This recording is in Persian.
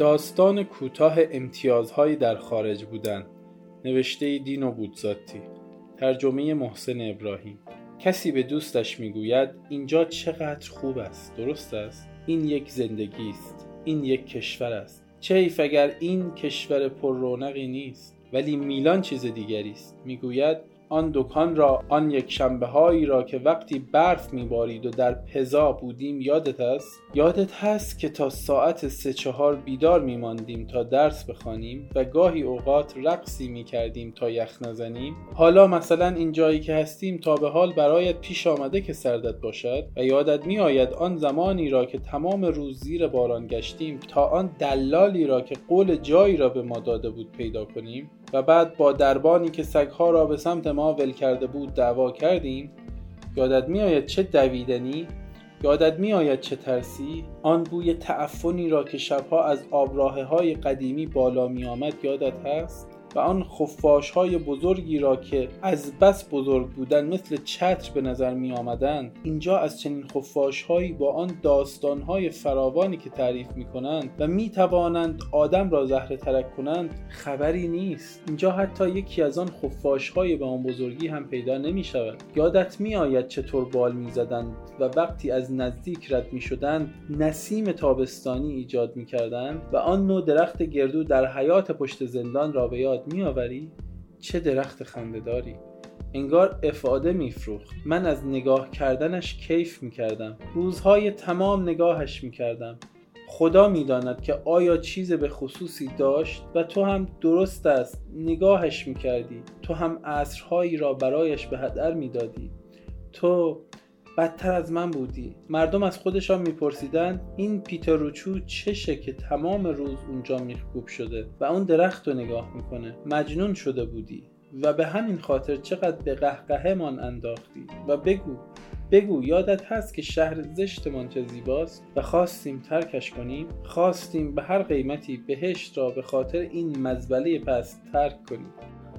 داستان کوتاه امتیازهایی در خارج بودن. نوشته دین و بودزاتی. ترجمه محسن ابراهیم. کسی به دوستش می‌گوید اینجا چقدر خوب است. درست است؟ این یک زندگی است. این یک کشور است. چه حیف اگر این کشور پر رونقی نیست. ولی میلان چیز دیگری است. می‌گوید آن دکان را آن یک شنبه هایی را که وقتی برف میبارید و در پزا بودیم یادت است یادت هست که تا ساعت سه چهار بیدار میماندیم تا درس بخوانیم و گاهی اوقات رقصی می‌کردیم تا یخ نزنیم؟ حالا مثلا این جایی که هستیم تا به حال برایت پیش آمده که سردت باشد و یادت میآید آن زمانی را که تمام روز زیر باران گشتیم تا آن دلالی را که قول جایی را به ما داده بود پیدا کنیم؟ و بعد با دربانی که سگها را به سمت ما ول کرده بود دعوا کردیم یادت میآید چه دویدنی؟ یادت میآید چه ترسی؟ آن بوی تعفنی را که شبها از آبراه های قدیمی بالا می آمد یادت هست؟ و آن خفاش های بزرگی را که از بس بزرگ بودن مثل چتر به نظر می آمدن اینجا از چنین خفاش هایی با آن داستان های فراوانی که تعریف می کنند و می توانند آدم را زهره ترک کنند خبری نیست. اینجا حتی یکی از آن خفاش های به آن بزرگی هم پیدا نمی شود یادت می آید چطور بال می زدند و وقتی از نزدیک رد می شدند نسیم تابستانی ایجاد می کردند و آن نوع درخت گردو در حیات پشت زندان را به یاد یاد میآوری؟ چه درخت خندهداری؟ انگار افاده میفروخت. من از نگاه کردنش کیف می‌کردم. روزهای تمام نگاهش می‌کردم. خدا می‌داند که آیا چیز به خصوصی داشت و تو هم درست است. نگاهش می‌کردی. تو هم عصرهایی را برایش به هدر می‌دادی. تو بدتر از من بودی. مردم از خودشان میپرسیدن این پیتر روچو چشه که تمام روز اونجا میخکوب شده و اون درخت رو نگاه می‌کنه. مجنون شده بودی و به همین خاطر چقدر به قهقهه من انداختی. و بگو بگو یادت هست که شهر زشتمان چه زیباست؟ و خواستیم ترکش کنیم؟ خواستیم به هر قیمتی بهشت را به خاطر این مزبله پس ترک کنیم.